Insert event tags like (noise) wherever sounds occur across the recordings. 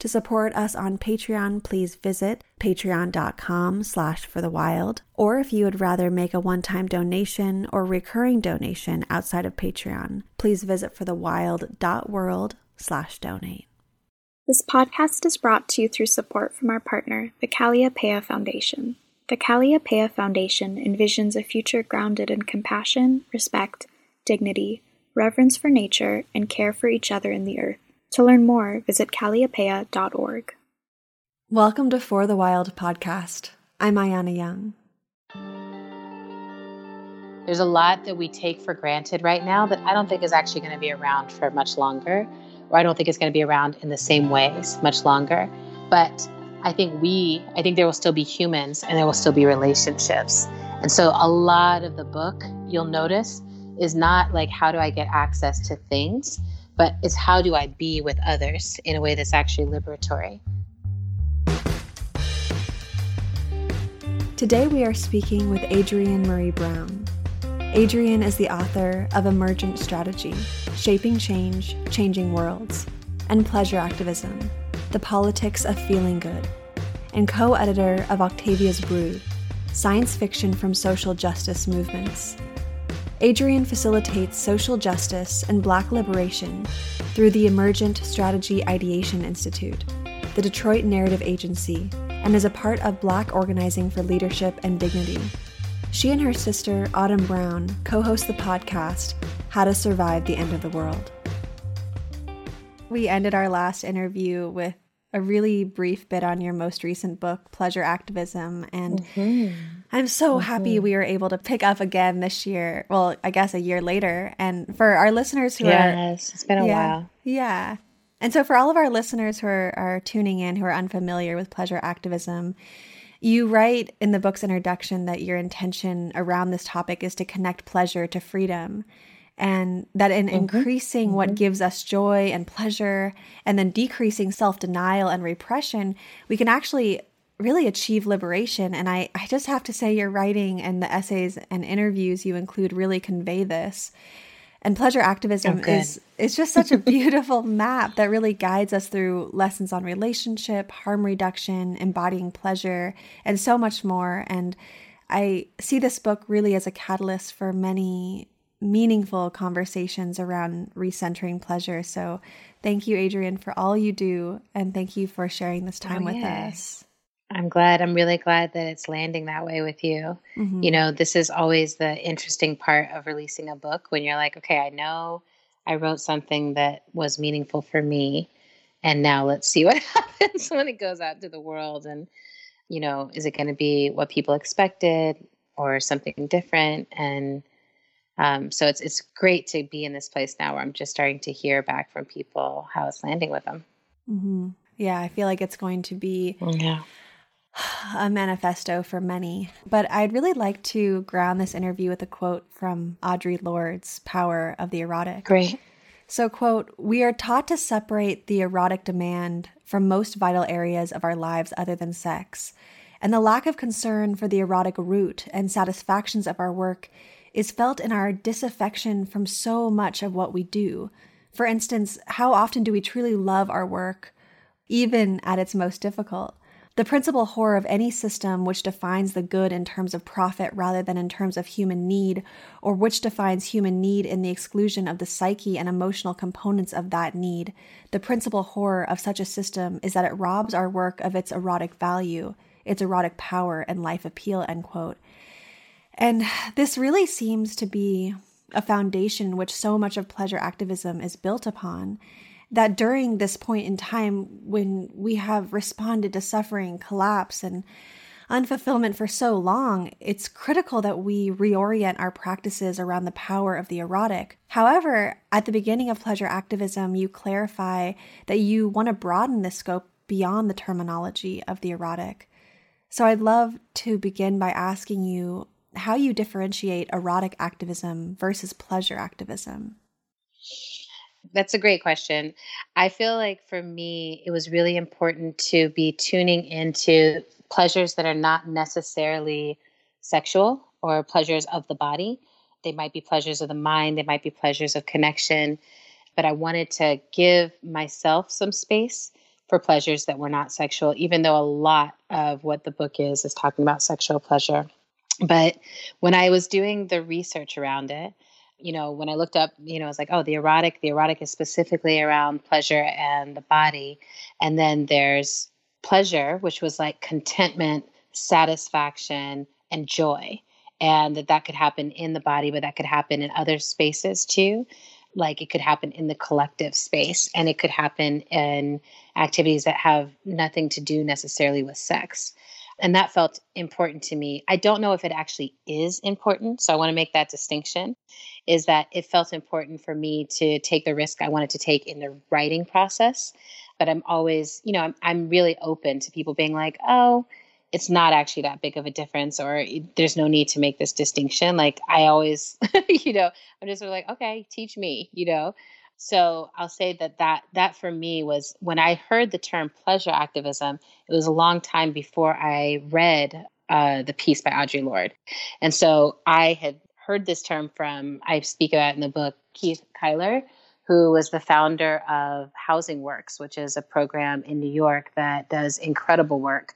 To support us on Patreon, please visit patreon.com slash for the wild. Or if you would rather make a one-time donation or recurring donation outside of Patreon, please visit forthewild.world slash donate. This podcast is brought to you through support from our partner, the Kalliopeia Foundation. The Kalliopeia Foundation envisions a future grounded in compassion, respect, dignity, reverence for nature, and care for each other in the earth. To learn more, visit kalliopeia.org. Welcome to For the Wild podcast. I'm Ayana Young. There's a lot that we take for granted right now that I don't think is actually going to be around for much longer, or I don't think it's going to be around in the same ways much longer. But I think we, I think there will still be humans and there will still be relationships. And so a lot of the book, you'll notice, is not like how do I get access to things, but it's how do I be with others in a way that's actually liberatory. Today we are speaking with Adrienne Maree Brown. Adrienne is the author of Emergent Strategy Shaping Change, Changing Worlds, and Pleasure Activism The Politics of Feeling Good, and co editor of Octavia's Brood Science Fiction from Social Justice Movements. Adrienne facilitates social justice and Black liberation through the Emergent Strategy Ideation Institute, the Detroit Narrative Agency, and is a part of Black Organizing for Leadership and Dignity. She and her sister, Autumn Brown, co host the podcast How to Survive the End of the World. We ended our last interview with a really brief bit on your most recent book, Pleasure Activism. And mm-hmm. I'm so mm-hmm. happy we were able to pick up again this year. Well, I guess a year later. And for our listeners who yes, are. Yes, it's been a yeah, while. Yeah. And so for all of our listeners who are, are tuning in who are unfamiliar with pleasure activism, you write in the book's introduction that your intention around this topic is to connect pleasure to freedom and that in mm-hmm. increasing mm-hmm. what gives us joy and pleasure and then decreasing self-denial and repression we can actually really achieve liberation and I, I just have to say your writing and the essays and interviews you include really convey this and pleasure activism oh, is is just such a (laughs) beautiful map that really guides us through lessons on relationship harm reduction embodying pleasure and so much more and i see this book really as a catalyst for many meaningful conversations around recentering pleasure. So thank you, Adrienne, for all you do. And thank you for sharing this time oh, with us. I'm glad. I'm really glad that it's landing that way with you. Mm-hmm. You know, this is always the interesting part of releasing a book when you're like, okay, I know I wrote something that was meaningful for me. And now let's see what (laughs) happens when it goes out to the world. And, you know, is it going to be what people expected or something different? And, um, so it's it's great to be in this place now where I'm just starting to hear back from people how it's landing with them. Mm-hmm. Yeah, I feel like it's going to be yeah. (sighs) a manifesto for many. But I'd really like to ground this interview with a quote from Audre Lorde's Power of the Erotic. Great. So, quote, we are taught to separate the erotic demand from most vital areas of our lives other than sex. And the lack of concern for the erotic root and satisfactions of our work is felt in our disaffection from so much of what we do. For instance, how often do we truly love our work, even at its most difficult? The principal horror of any system which defines the good in terms of profit rather than in terms of human need, or which defines human need in the exclusion of the psyche and emotional components of that need, the principal horror of such a system is that it robs our work of its erotic value, its erotic power and life appeal, end quote. And this really seems to be a foundation which so much of pleasure activism is built upon. That during this point in time when we have responded to suffering, collapse, and unfulfillment for so long, it's critical that we reorient our practices around the power of the erotic. However, at the beginning of pleasure activism, you clarify that you want to broaden the scope beyond the terminology of the erotic. So I'd love to begin by asking you how you differentiate erotic activism versus pleasure activism. That's a great question. I feel like for me, it was really important to be tuning into pleasures that are not necessarily sexual or pleasures of the body. They might be pleasures of the mind, they might be pleasures of connection. But I wanted to give myself some space for pleasures that were not sexual, even though a lot of what the book is is talking about sexual pleasure. But when I was doing the research around it, you know, when I looked up, you know, it's like, oh, the erotic, the erotic is specifically around pleasure and the body. And then there's pleasure, which was like contentment, satisfaction, and joy. And that that could happen in the body, but that could happen in other spaces too. Like it could happen in the collective space, and it could happen in activities that have nothing to do necessarily with sex. And that felt important to me. I don't know if it actually is important. So I want to make that distinction is that it felt important for me to take the risk I wanted to take in the writing process. But I'm always, you know, I'm, I'm really open to people being like, oh, it's not actually that big of a difference or there's no need to make this distinction. Like I always, (laughs) you know, I'm just sort of like, okay, teach me, you know. So I'll say that that that for me was when I heard the term pleasure activism. It was a long time before I read uh, the piece by Audre Lorde, and so I had heard this term from. I speak about in the book Keith Cylar, who was the founder of Housing Works, which is a program in New York that does incredible work.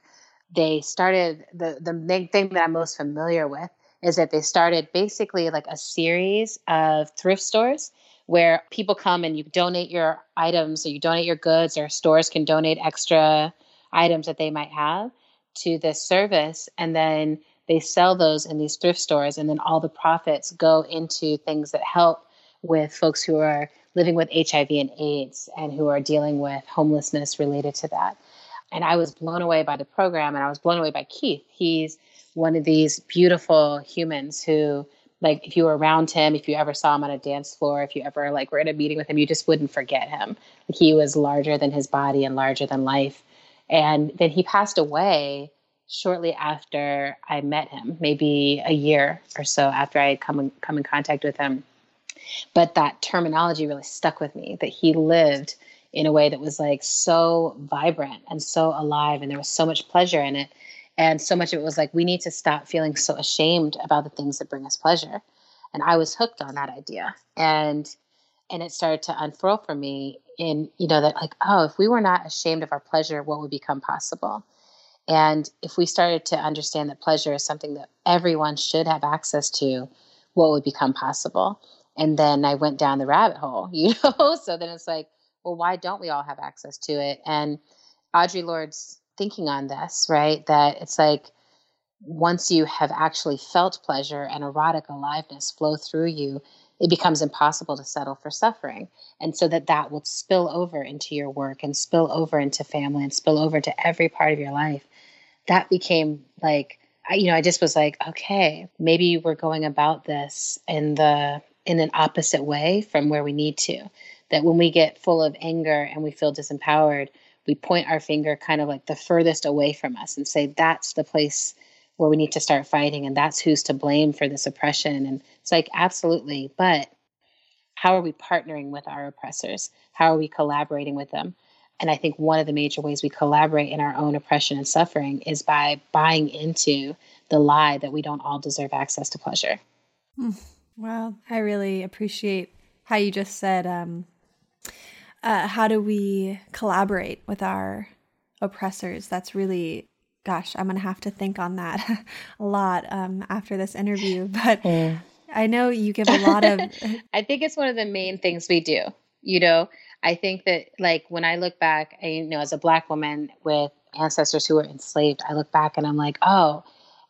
They started the the main thing that I'm most familiar with is that they started basically like a series of thrift stores where people come and you donate your items or you donate your goods or stores can donate extra items that they might have to this service and then they sell those in these thrift stores and then all the profits go into things that help with folks who are living with HIV and AIDS and who are dealing with homelessness related to that. And I was blown away by the program and I was blown away by Keith. He's one of these beautiful humans who like if you were around him, if you ever saw him on a dance floor, if you ever like were in a meeting with him, you just wouldn't forget him. Like he was larger than his body and larger than life. And then he passed away shortly after I met him, maybe a year or so after I had come in, come in contact with him. But that terminology really stuck with me that he lived in a way that was like so vibrant and so alive and there was so much pleasure in it and so much of it was like, we need to stop feeling so ashamed about the things that bring us pleasure. And I was hooked on that idea. And and it started to unfurl for me in, you know, that like, oh, if we were not ashamed of our pleasure, what would become possible? And if we started to understand that pleasure is something that everyone should have access to, what would become possible? And then I went down the rabbit hole, (laughs) you know? so then it's like, well, why don't we all have access to it? And Audre Lorde's thinking on this, right? That it's like once you have actually felt pleasure and erotic aliveness flow through you, it becomes impossible to settle for suffering. And so that that will spill over into your work and spill over into family and spill over to every part of your life. That became like, you know, I just was like, okay, maybe we're going about this in the in an opposite way from where we need to. That when we get full of anger and we feel disempowered, we point our finger kind of like the furthest away from us and say that's the place where we need to start fighting and that's who's to blame for this oppression. And it's like absolutely but how are we partnering with our oppressors? How are we collaborating with them? And i think one of the major ways we collaborate in our own oppression and suffering is by buying into the lie that we don't all deserve access to pleasure. Hmm. wow i really appreciate how you just said um, uh, how do we collaborate with our oppressors? That's really, gosh, I'm going to have to think on that (laughs) a lot um, after this interview. (laughs) But yeah. I know you give a lot of. (laughs) I think it's one of the main things we do. You know, I think that, like, when I look back, I, you know, as a Black woman with ancestors who were enslaved, I look back and I'm like, oh,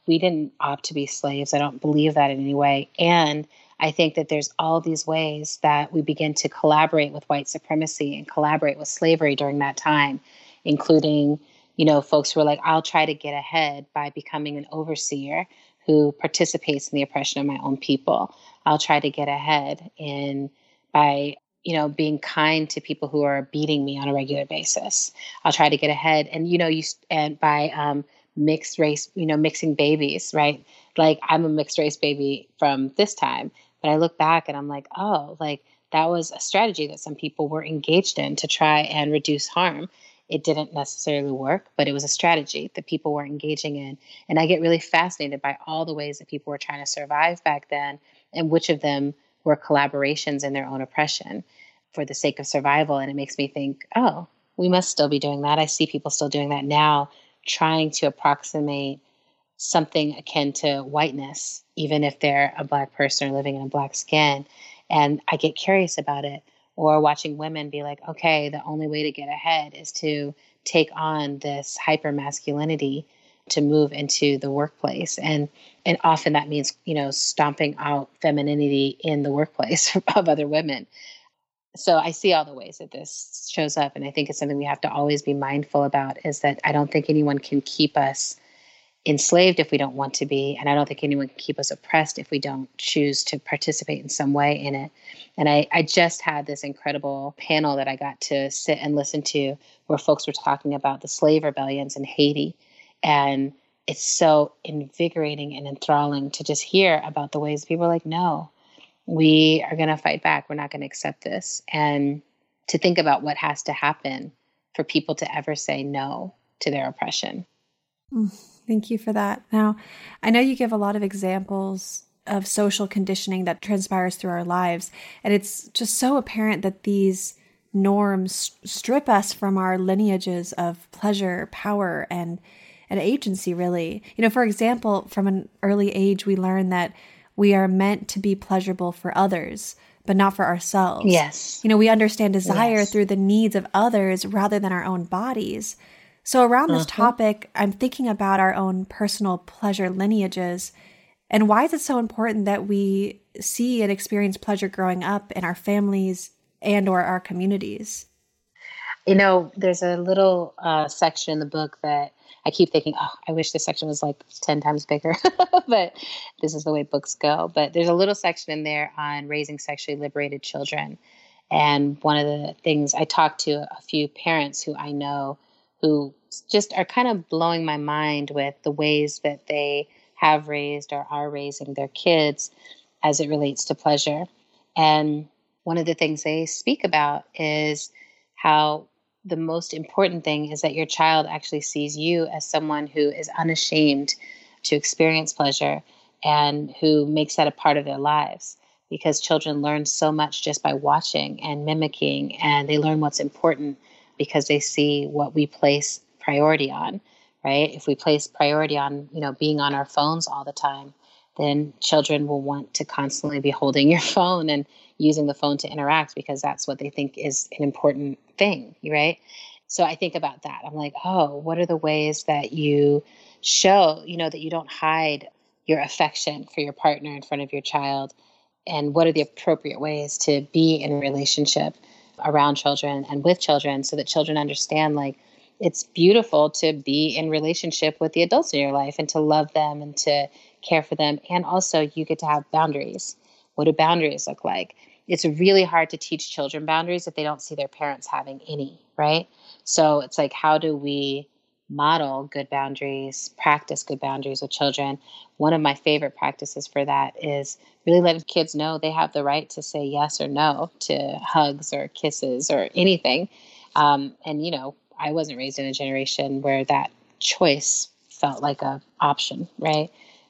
we didn't opt to be slaves. I don't believe that in any way. And I think that there's all these ways that we begin to collaborate with white supremacy and collaborate with slavery during that time, including, you know, folks who are like, I'll try to get ahead by becoming an overseer who participates in the oppression of my own people. I'll try to get ahead in by you know being kind to people who are beating me on a regular basis. I'll try to get ahead. And you know you and by um, mixed race you know mixing babies right? Like i'm a mixed race baby from this time but i look back and i'm like oh like that was a strategy that some people were engaged in to try and reduce harm it didn't necessarily work, but it was a strategy that people were engaging in. And I get really fascinated by all the ways that people were trying to survive back then and which of them were collaborations in their own oppression for the sake of survival. And it makes me think, oh, we must still be doing that. I see people still doing that now, trying to approximate something akin to whiteness, even if they're a black person or living in a black skin. And I get curious about it. Or watching women be like, okay, the only way to get ahead is to take on this hyper masculinity to move into the workplace. And and often that means you know stomping out femininity in the workplace (laughs) of other women. So i see all the ways that this shows up. And i think it's something we have to always be mindful about is that i don't think anyone can keep us enslaved if we don't want to be. And I don't think anyone can keep us oppressed if we don't choose to participate in some way in it. And I, I just had this incredible panel that I got to sit and listen to where folks were talking about the slave rebellions in Haiti. And it's so invigorating and enthralling to just hear about the ways people are like, no, we are going to fight back. We're not going to accept this. And to think about what has to happen for people to ever say no to their oppression. Mm. Thank you for that. Now, I know you give a lot of examples of social conditioning that transpires through our lives, and it's just so apparent that these norms strip us from our lineages of pleasure, power, and and agency really. You know, for example, from an early age we learn that we are meant to be pleasurable for others, but not for ourselves. Yes. You know, we understand desire yes. through the needs of others rather than our own bodies. So, around this uh-huh. topic, I'm thinking about our own personal pleasure lineages and why is it so important that we see and experience pleasure growing up in our families and or our communities? You know, there's a little uh, section in the book that I keep thinking, oh, I wish this section was like 10 times bigger, (laughs) but this is the way books go. But there's a little section in there on raising sexually liberated children. And one of the things I talked to a few parents who I know who just are kind of blowing my mind with the ways that they have raised or are raising their kids as it relates to pleasure. And one of the things they speak about is how the most important thing is that your child actually sees you as someone who is unashamed to experience pleasure and who makes that a part of their lives because children learn so much just by watching and mimicking and they learn what's important because they see what we place priority on, right? If we place priority on, you know, being on our phones all the time, then children will want to constantly be holding your (laughs) phone and using the phone to interact because that's what they think is an important thing, right? So I think about that. I'm like, oh, what are the ways that you show, you know, that you don't hide your affection for your partner in front of your child? And what are the appropriate ways to be in relationship around children and with children so that children understand like it's beautiful to be in relationship with the adults in your life and to love them and to care for them and also you get to have boundaries what do boundaries look like it's really hard to teach children boundaries if they don't see their parents having any right so it's like how do we model good boundaries, practice good boundaries with children. One of my favorite practices for that is really letting kids know they have the right to say yes or no to hugs or kisses or anything. Um, and, you know, I wasn't raised in a generation where that choice felt like a option, right?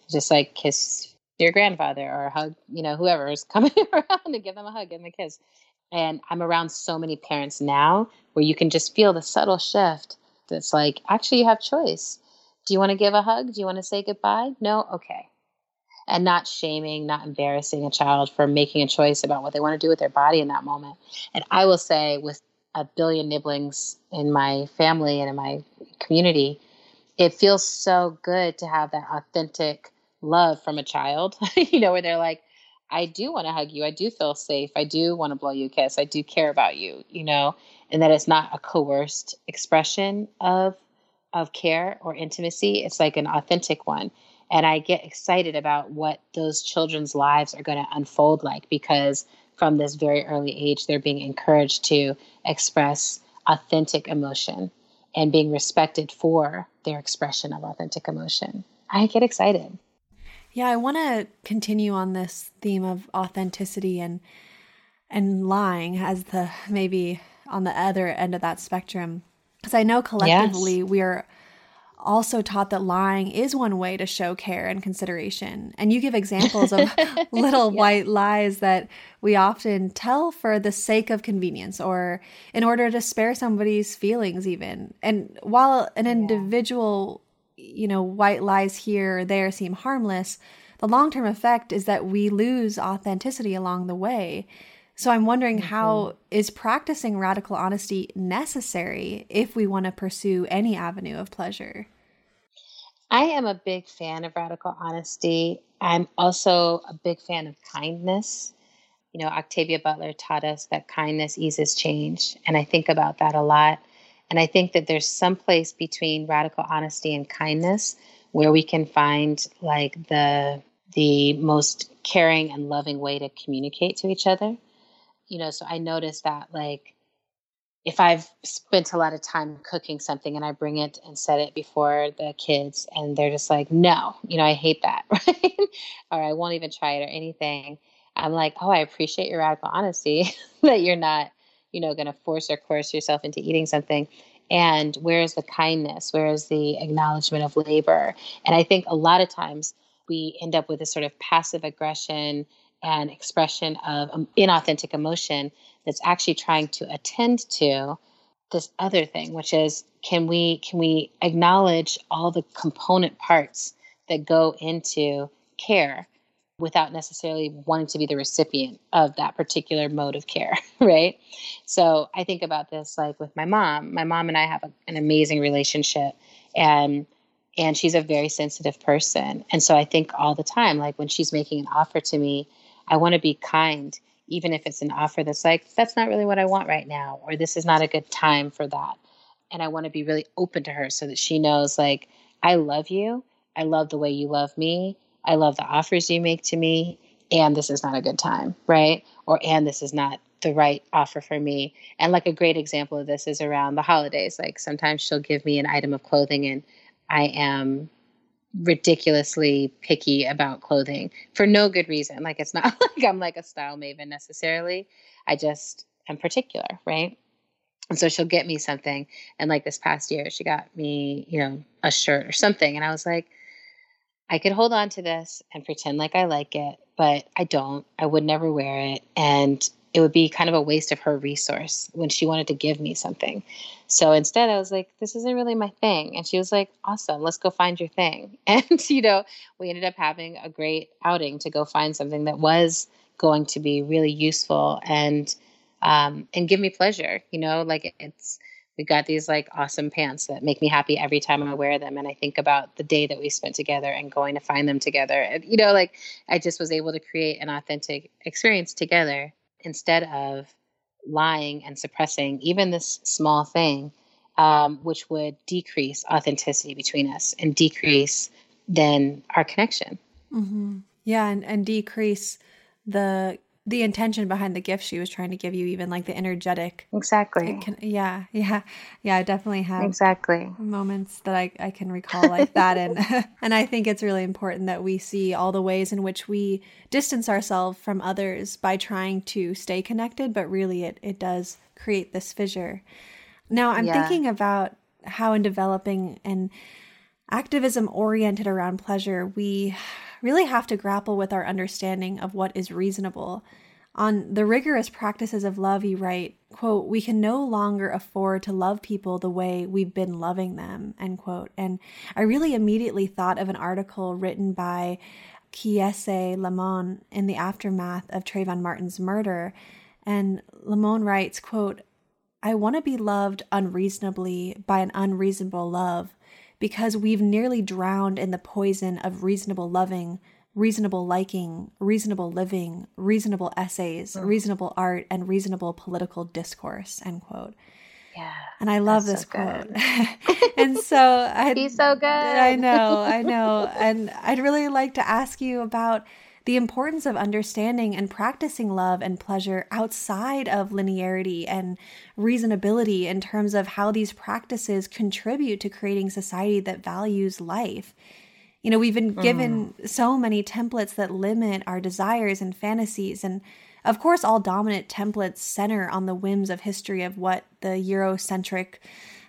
Just like kiss your grandfather or hug, you know, whoever is (laughs) coming around to give them a hug and a kiss. And I'm around so many parents now where you can just feel the subtle shift that's like, actually, you have choice. Do you want to give a hug? Do you want to say goodbye? No? Okay. And not shaming, not embarrassing a child for making a choice about what they want to do with their body in that moment. And I will say, with a billion nibblings in my family and in my community, it feels so good to have that authentic love from a child, (laughs) you know, where they're like, I do want to hug you. I do feel safe. I do want to blow you a kiss. I do care about you, you know, and that it's not a coerced expression of of care or intimacy, it's like an authentic one. And I get excited about what those children's lives are going to unfold like because from this very early age, they're being encouraged to express authentic emotion and being respected for their expression of authentic emotion. I get excited. Yeah, I want to continue on this theme of authenticity and and lying as the maybe on the other end of that spectrum. Because I know collectively yes. we are also taught that lying is one way to show care and consideration. And you give examples of (laughs) little yeah. white lies that we often tell for the sake of convenience or in order to spare somebody's feelings, even. And while an individual, yeah. you know, white lies here or there seem harmless, the long term effect is that we lose authenticity along the way. So I'm wondering mm-hmm. how is practicing radical honesty necessary if we want to pursue any avenue of pleasure? I am a big fan of radical honesty. I'm also a big fan of kindness. You know, Octavia Butler taught us that kindness eases change. And I think about that a lot. And I think that there's some place between radical honesty and kindness where we can find like the the most caring and loving way to communicate to each other you know, so I noticed that like if I've spent a lot of time cooking something and I bring it and set it before the kids and they're just like, no, you know, I hate that, (laughs) right? or I won't even try it or anything. I'm like, oh, I appreciate your radical honesty (laughs) that you're not, you know, going to force or coerce yourself into eating something. And where is the kindness? Where is the acknowledgement of labor? And I think a lot of times we end up with this sort of passive aggression and expression of um, inauthentic emotion that's actually trying to attend to this other thing which is can we can we acknowledge all the component parts that go into care without necessarily wanting to be the recipient of that particular mode of care (laughs) right? So i think about this like with my mom. My mom and i have a, an amazing relationship and and she's a very sensitive person. And so i think all the time like when she's making an offer to me I want to be kind, even if it's an offer that's like, that's not really what I want right now, or this is not a good time for that. And I want to be really open to her so that she knows, like, I love you. I love the way you love me. I love the offers you make to me. And this is not a good time, right? Or, and this is not the right offer for me. And like a great example of this is around the holidays. Like sometimes she'll give me an item of clothing and I am ridiculously picky about clothing for no good reason. Like it's not (laughs) like I'm like a style maven necessarily. I just am particular, right? And so she'll get me something. And like this past year, she got me, you know, a shirt or something. And I was like, I could hold on to this and pretend like I like it, but I don't. I would never wear it. And it would be kind of a waste of her resource when she wanted to give me something. So instead, I was like, this isn't really my thing. And she was like, awesome, let's go find your thing. (laughs) And, you know, we ended up having a great outing to go find something that was going to be really useful and, um, and give me pleasure. You know, like it's, we got these like awesome pants that make me happy every time I wear them. And I think about the day that we spent together and going to find them together. And, you know, like I just was able to create an authentic experience together instead of lying and suppressing even this small thing, um, which would decrease authenticity between us and decrease then our connection. Mm-hmm. Yeah, and, and decrease the the intention behind the gift she was trying to give you, even like the energetic. Exactly. Can, yeah, yeah, yeah. I definitely have exactly moments that I, I can recall like that, and (laughs) and I think it's really important that we see all the ways in which we distance ourselves from others by trying to stay connected, but really it it does create this fissure. Now I'm yeah. thinking about how in developing an activism oriented around pleasure, we really have to grapple with our understanding of what is reasonable. On the rigorous practices of love, you write, quote, we can no longer afford to love people the way we've been loving them, end quote. And I really immediately thought of an article written by Kiese Laymon in the aftermath of Trayvon Martin's murder. And Laymon writes, quote, I want to be loved unreasonably by an unreasonable love because we've nearly drowned in the poison of reasonable loving, reasonable liking, reasonable living, reasonable essays, mm. reasonable art, and reasonable political discourse. End quote. Yeah. And I love this so quote. (laughs) and so I (laughs) He's so good. I know, I know. (laughs) And I'd really like to ask you about the importance of understanding and practicing love and pleasure outside of linearity and reasonability in terms of how these practices contribute to creating society that values life. You know, we've been given mm. so many templates that limit our desires and fantasies. And of course, all dominant templates center on the whims of history of what the Eurocentric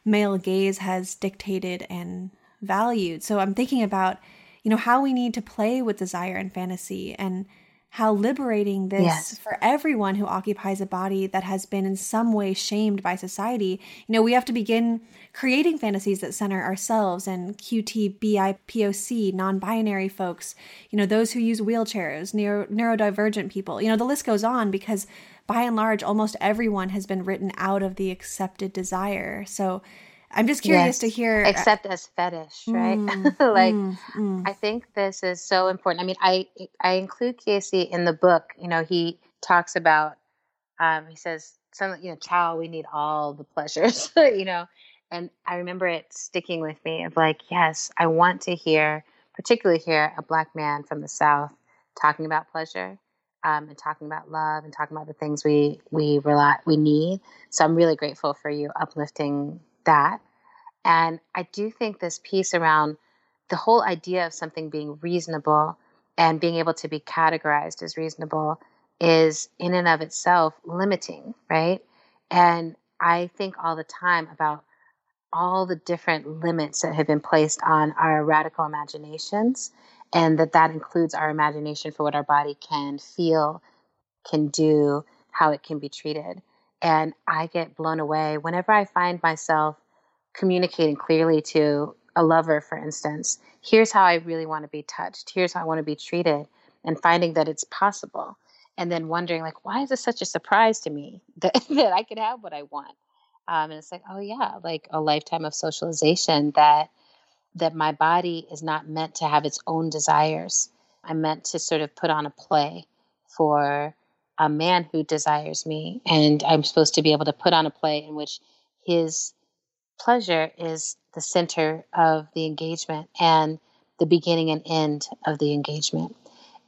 male gaze has dictated and valued. So I'm thinking about, you know, how we need to play with desire and fantasy and how liberating this yes. for everyone who occupies a body that has been in some way shamed by society. You know, we have to begin creating fantasies that center ourselves and QTBIPOC, non binary folks, you know, those who use wheelchairs, neuro, neurodivergent people. You know, the list goes on because by and large, almost everyone has been written out of the accepted desire. So, I'm just curious yes. to hear. Except as fetish, right? Mm, (laughs) like, mm, mm. I think this is so important. I mean, I I include Kiese in the book. You know, he talks about. Um, he says, "Some, you know, child, we need all the pleasures." (laughs) you know, and I remember it sticking with me of like, yes, I want to hear, particularly hear a black man from the South talking about pleasure. Um, and talking about love and talking about the things we we rely we need. So I'm really grateful for you uplifting that. And I do think this piece around the whole idea of something being reasonable and being able to be categorized as reasonable is in and of itself limiting, right? And I think all the time about all the different limits that have been placed on our radical imaginations and that that includes our imagination for what our body can feel, can do, how it can be treated. And I get blown away whenever I find myself communicating clearly to a lover, for instance, here's how I really want to be touched, here's how I want to be treated, and finding that it's possible. And then wondering, like, why is this such a surprise to me (laughs) that, that I could have what I want? Um, and it's like, oh yeah, like a lifetime of socialization that that my body is not meant to have its own desires. I'm meant to sort of put on a play for a man who desires me, and I'm supposed to be able to put on a play in which his pleasure is the center of the engagement and the beginning and end of the engagement.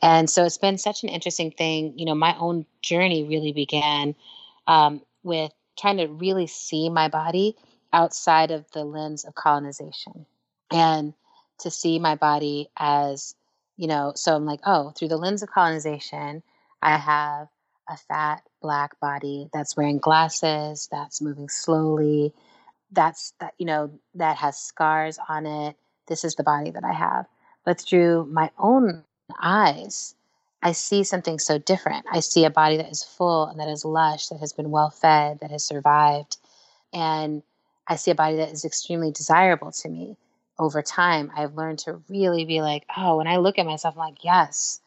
And so it's been such an interesting thing. You know, my own journey really began um, with trying to really see my body outside of the lens of colonization and to see my body as, you know, so I'm like, oh, through the lens of colonization, I have a fat black body that's wearing glasses, that's moving slowly, that's that, you know, that has scars on it. This is the body that I have. But through my own eyes, I see something so different. I see a body that is full and that is lush, that has been well fed, that has survived. And I see a body that is extremely desirable to me. Over time, I've learned to really be like, oh, when I look at myself, I'm like, yes,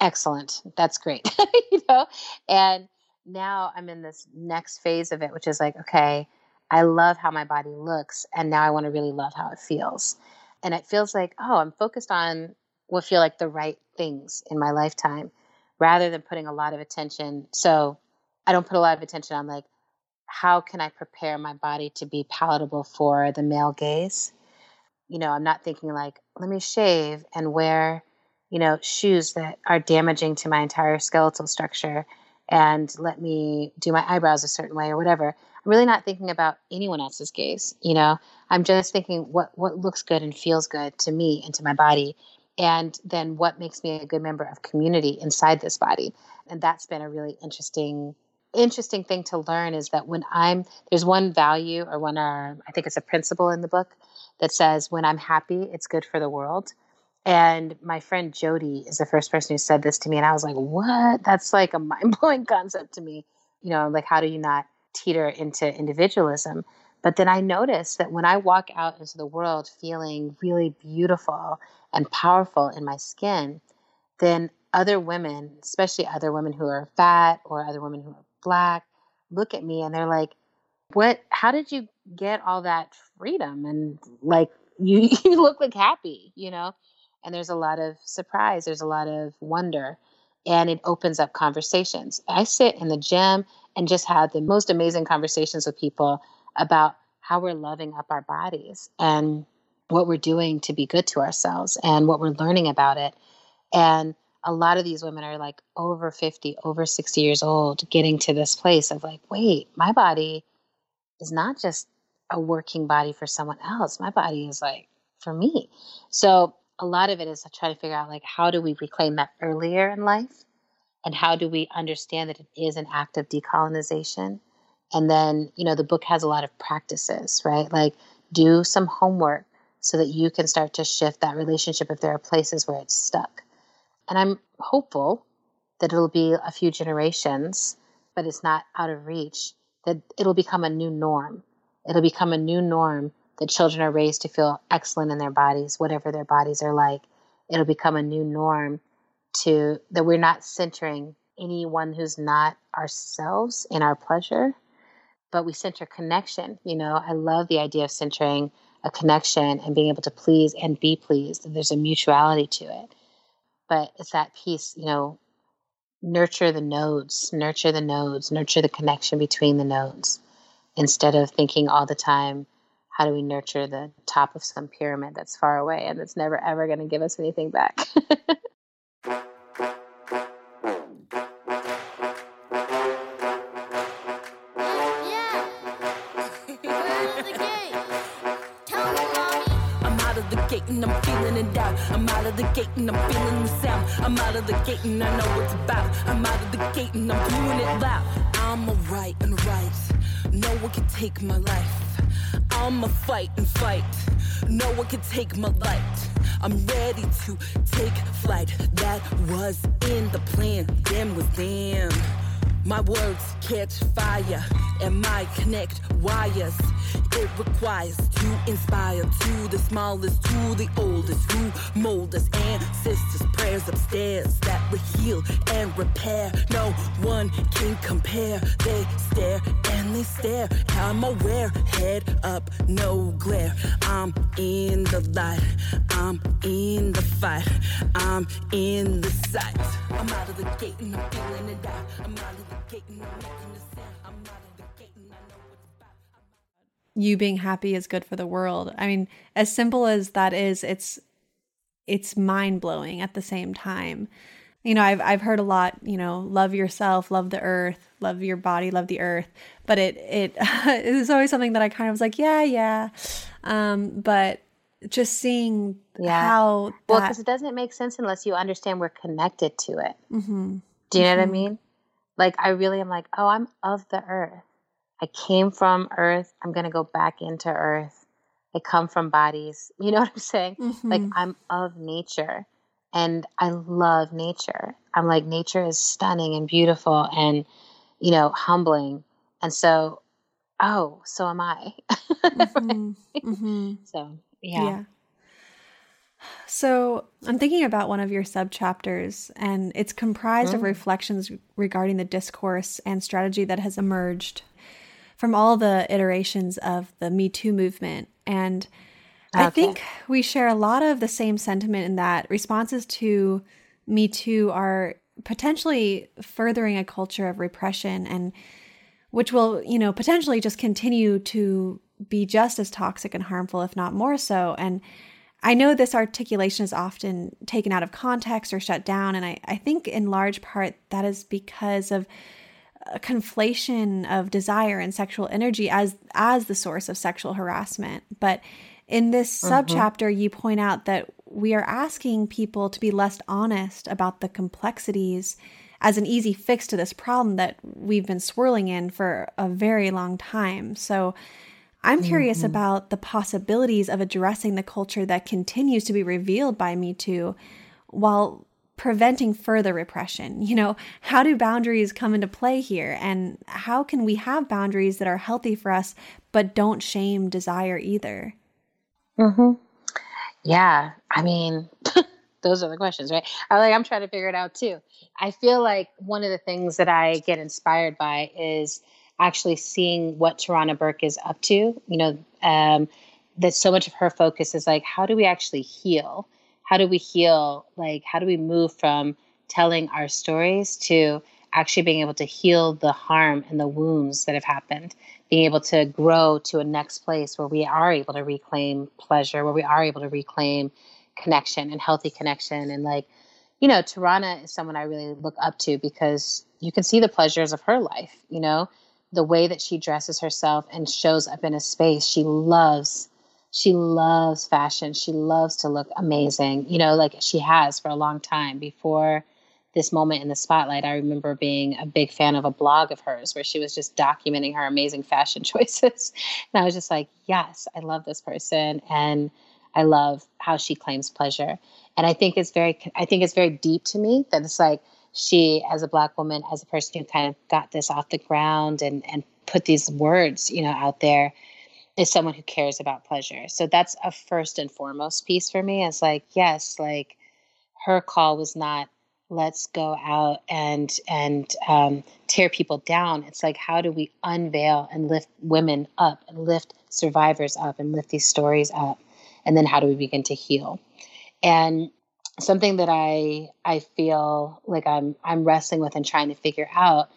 excellent. That's great. (laughs) You know? And now i'm in this next phase of it which is like okay i love how my body looks and now i want to really love how it feels. And it feels like oh i'm focused on what feel like the right things in my lifetime rather than putting a lot of attention. So i don't put a lot of attention on like how can i prepare my body to be palatable for the male gaze? You know i'm not thinking like let me shave and wear you know, shoes that are damaging to my entire skeletal structure and let me do my eyebrows a certain way or whatever. I'm really not thinking about anyone else's gaze, you know. I'm just thinking what what looks good and feels good to me and to my body and then what makes me a good member of community inside this body. And that's been a really interesting interesting thing to learn is that when I'm there's one value or one uh, I think it's a principle in the book that says when I'm happy, it's good for the world. And my friend Jody is the first person who said this to me. And I was like, what? That's like a (laughs) mind blowing concept to me. You know, like, how do you not teeter into individualism? But then I noticed that when I walk out into the world feeling really beautiful and powerful in my skin, then other women, especially other women who are fat or other women who are black, look at me and they're like, what, how did you get all that freedom? And like, (laughs) you, you look like happy, you know? And there's a lot of surprise, there's a lot of wonder, and it opens up conversations. I sit in the gym and just have the most amazing conversations with people about how we're loving up our bodies and what we're doing to be good to ourselves and what we're learning about it. And a lot of these women are like over 50, over 60 years old, getting to this place of like, wait, my body is not just a working body for someone else. My body is like for me. So a lot of it is trying to figure out like how do we reclaim that earlier in life? And how do we understand that it is an act of decolonization? And then you know the book has a lot of practices right? Like do some homework so that you can start to shift that relationship if there are places where it's stuck. And i'm hopeful that it'll be a few generations but it's not out of reach that it'll become a new norm. It'll become a new norm that children are raised to feel excellent in their bodies whatever their bodies are like it'll become a new norm to that we're not centering anyone who's not ourselves in our pleasure, but we center connection. You know, I love the idea of centering a connection and being able to please and be pleased. And there's a mutuality to it. But it's that piece, you know, nurture the nodes, nurture the nodes, nurture the connection between the nodes instead of thinking all the time, how do we nurture the top of some pyramid that's far away and that's never ever going to give us anything back? (laughs) I'm out of the gate and I'm feeling it out. I'm out of the gate and I'm feeling the sound. I'm out of the gate and I know what's about. I'm out of the gate and I'm doing it loud. I'm alright and right. No one can take my life. I'ma fight and fight. No one can take my light. I'm ready to take flight. That was in the plan. Damn was damn. My words catch fire and my connect wires. It requires to inspire to the smallest, to the oldest, who mold us ancestors' prayers upstairs that will heal and repair. No one can compare. They stare and they stare. I'm aware, head up, no glare. I'm in the light, I'm in the fight, I'm in the sight. I'm out of the gate and I'm feeling it out. I'm out of the gate and I'm feeling the you being happy is good for the world. I mean, as simple as that is, it's it's mind-blowing at the same time. You know, I've I've heard a lot, you know, love yourself, love the earth, love your body, love the earth, but it it (laughs) is always something that I kind of was like, yeah, yeah. Um, but just seeing yeah. how that... well because it doesn't make sense unless you understand we're connected to it mm-hmm. do you know mm-hmm. what i mm-hmm. mean like I really am like, oh, I'm of the earth. I came from earth. I'm going to go back into earth. I come from bodies. (laughs) You know what I'm saying? Mm-hmm. Like I'm of nature and I love nature. I'm like, nature is stunning and beautiful and, you know, humbling. And so, oh, so am I. mm-hmm. (laughs) Mm-hmm. So, yeah. yeah. So, I'm thinking about one of your sub chapters, and it's comprised mm. of reflections regarding the discourse and strategy that has emerged from all the iterations of the Me Too movement. And okay. I think we share a lot of the same sentiment in that responses to Me Too are potentially furthering a culture of repression and which will, you know, potentially just continue to be just as toxic and harmful, if not more so. And I know this articulation is often taken out of context or shut down, and I, I think in large part that is because of a conflation of desire and sexual energy as as the source of sexual harassment. But in this mm-hmm. subchapter, you point out that we are asking people to be less honest about the complexities as an easy fix to this problem that we've been swirling in for a very long time. So I'm curious mm-hmm. about the possibilities of addressing the culture that continues to be revealed by Me Too while preventing further repression. You know, how do boundaries come into play here? And how can we have boundaries that are healthy for us but don't shame desire either? Mm-hmm. Yeah. I mean, (laughs) those are the questions, right? I like I'm trying to figure it out too. I feel like one of the things that I get inspired by is actually seeing what Tarana Burke is up to. You know, um, that so much of her focus is like, how do we actually heal? How do we heal? Like, how do we move from telling our stories to actually being able to heal the harm and the wounds that have happened being able to grow to a next place where we are able to reclaim pleasure, where we are able to reclaim connection and healthy connection. And like, you know, Tarana is someone I really look up to because you can see the pleasures of her life, you know, the way that she dresses herself and shows up in a space. She loves, she loves fashion. She loves to look amazing, you know, like she has for a long time before this moment in the spotlight, I remember being a big fan of a blog of hers where she was just documenting her amazing fashion (laughs) choices. and I was just like, yes, I love this person. And I love how she claims pleasure. And I think it's very, I think it's very deep to me that it's like she, as a black woman, as a person who kind of got this off the ground and, and put these words, you know, out there is someone who cares about pleasure. So that's a first and foremost piece for me. It's like, yes, like her call was not let's go out and and um, tear people down. It's like how do we unveil and lift women up and lift survivors up and lift these stories up, and then how do we begin to heal? And something that I I feel like I'm I'm wrestling with and trying to figure out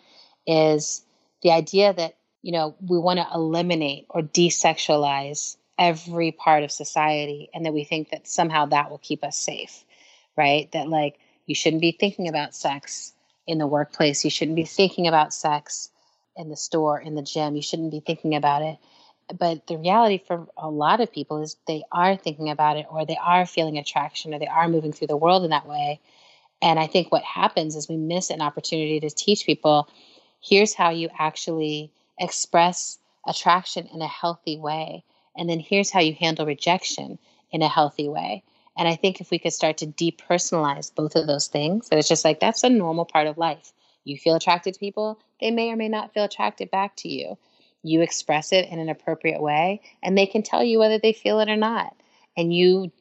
is the idea that you know we want to eliminate or desexualize every part of society and that we think that somehow that will keep us safe right that like you shouldn't be thinking about sex in the workplace. You shouldn't be thinking about sex in the store, in the gym. You shouldn't be thinking about it. But the reality for a lot of people is they are thinking about it or they are feeling attraction or they are moving through the world in that way. And I think what happens is we miss an opportunity to teach people here's how you actually express attraction in a healthy way. And then here's how you handle rejection in a healthy way. And I think if we could start to depersonalize both of those things, that it's just like that's a normal part of life. You feel attracted to people, they may or may not feel attracted back to you. You express it in an appropriate way, and they can tell you whether they feel it or not. And you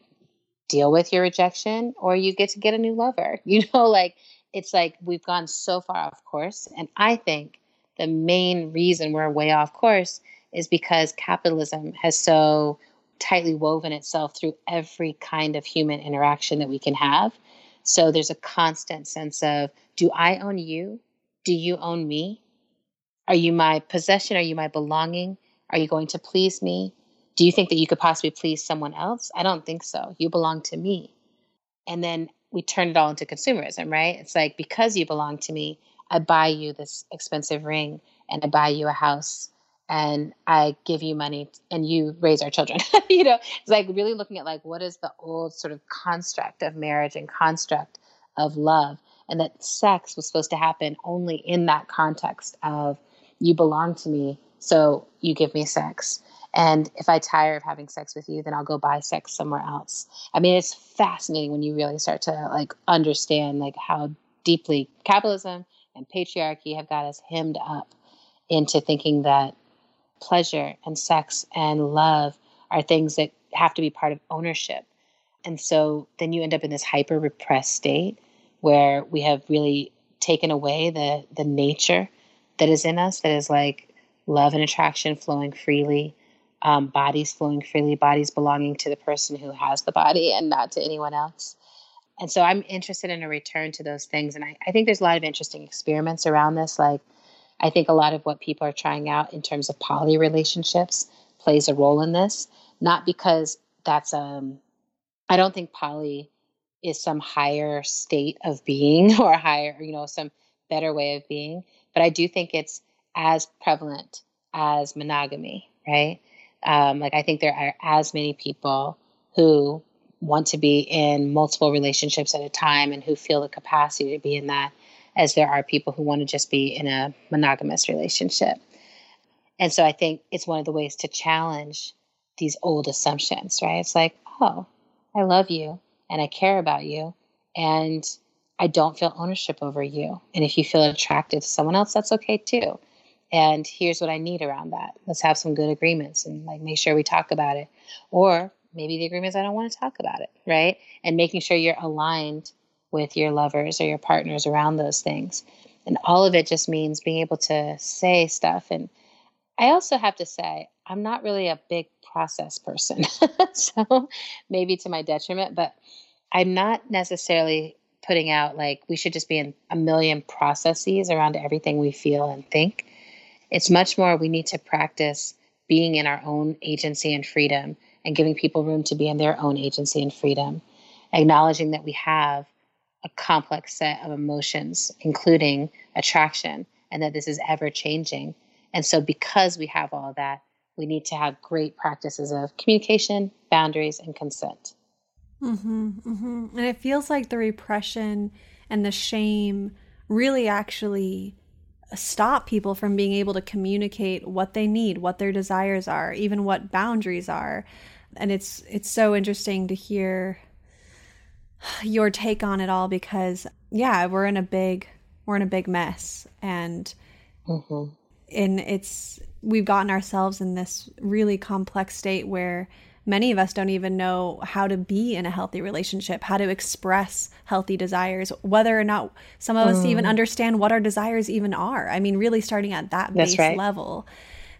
deal with your rejection or you get to get a new lover. (laughs) You know, like it's like we've gone so far off course. And I think the main reason we're way off course is because capitalism has so tightly woven itself through every kind of human interaction that we can have. So there's a constant sense of do I own you? Do you own me? Are you my possession? Are you my belonging? Are you going to please me? Do you think that you could possibly please someone else? I don't think so. You belong to me. And then we turn it all into consumerism, right? It's like because you belong to me, I buy you this expensive ring and I buy you a house and I give you money and you raise our children. (laughs) you know, it's like really looking at like what is the old sort of construct of marriage and construct of love, and that sex was supposed to happen only in that context of you belong to me, so you give me sex. And if I tire of having sex with you, then I'll go buy sex somewhere else. I mean, it's fascinating when you really start to like understand like how deeply capitalism and patriarchy have got us hemmed up into thinking that pleasure and sex and love are things that have to be part of ownership. And so then you end up in this hyper repressed state where we have really taken away the the nature that is in us that is like love and attraction flowing freely um, bodies flowing freely bodies belonging to the person who has the body and not to anyone else and so i'm interested in a return to those things. And I, I think there's a lot of interesting experiments around this. Like I think a lot of what people are trying out in terms of poly relationships plays a role in this, not because that's um I don't think poly is some higher state of being (laughs) or higher, you know, some better way of being, but I do think it's as prevalent as monogamy, right? Um, like I think there are as many people who want to be in multiple relationships at a time and who feel the capacity to be in that as there are people who want to just be in a monogamous relationship. And so I think it's one of the ways to challenge these old assumptions, right? It's like, oh, I love you and I care about you and I don't feel ownership over you. And if you feel attracted to someone else, that's okay too. And here's what I need around that. Let's have some good agreements and like make sure we talk about it. Or maybe the agreement is I don't want to talk about it, right? And making sure you're aligned with your lovers or your partners around those things. And all of it just means being able to say stuff. And I also have to say, I'm not really a big process person. (laughs) so maybe to my detriment, but I'm not necessarily putting out like we should just be in a million processes around everything we feel and think. It's much more we need to practice being in our own agency and freedom and giving people room to be in their own agency and freedom, acknowledging that we have a complex set of emotions, including attraction, and that this is ever changing. And so, because we have all that, we need to have great practices of communication, boundaries, and consent. Mm-hmm, mm-hmm. And it feels like the repression and the shame really actually stop people from being able to communicate what they need, what their desires are, even what boundaries are. And it's it's so interesting to hear your take on it all because yeah, we're in a big we're in a big mess and mm-hmm. and it's we've gotten ourselves in this really complex state where many of us don't even know how to be in a healthy relationship, how to express healthy desires, whether or not some of us even mm. understand what our desires even are. I mean, really starting at that That's base right. level.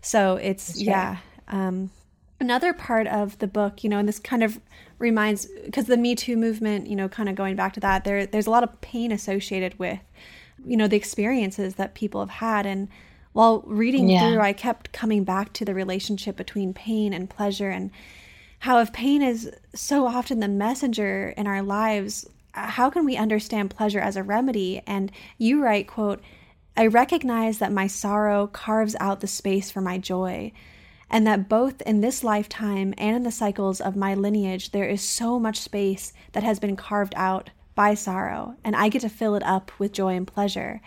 So it's, That's yeah. Right. Um, another part of the book, you know, and this kind of reminds, because the Me Too movement, you know, kind of going back to that, there, there's a lot of pain associated with, you know, the experiences that people have had. And while reading yeah. through, I kept coming back to the relationship between pain and pleasure and, how if pain is so often the messenger in our lives, how can we understand pleasure as a remedy? And you write, quote, I recognize that my sorrow carves out the space for my joy, and that both in this lifetime and in the cycles of my lineage, there is so much space that has been carved out by sorrow, and I get to fill it up with joy and pleasure.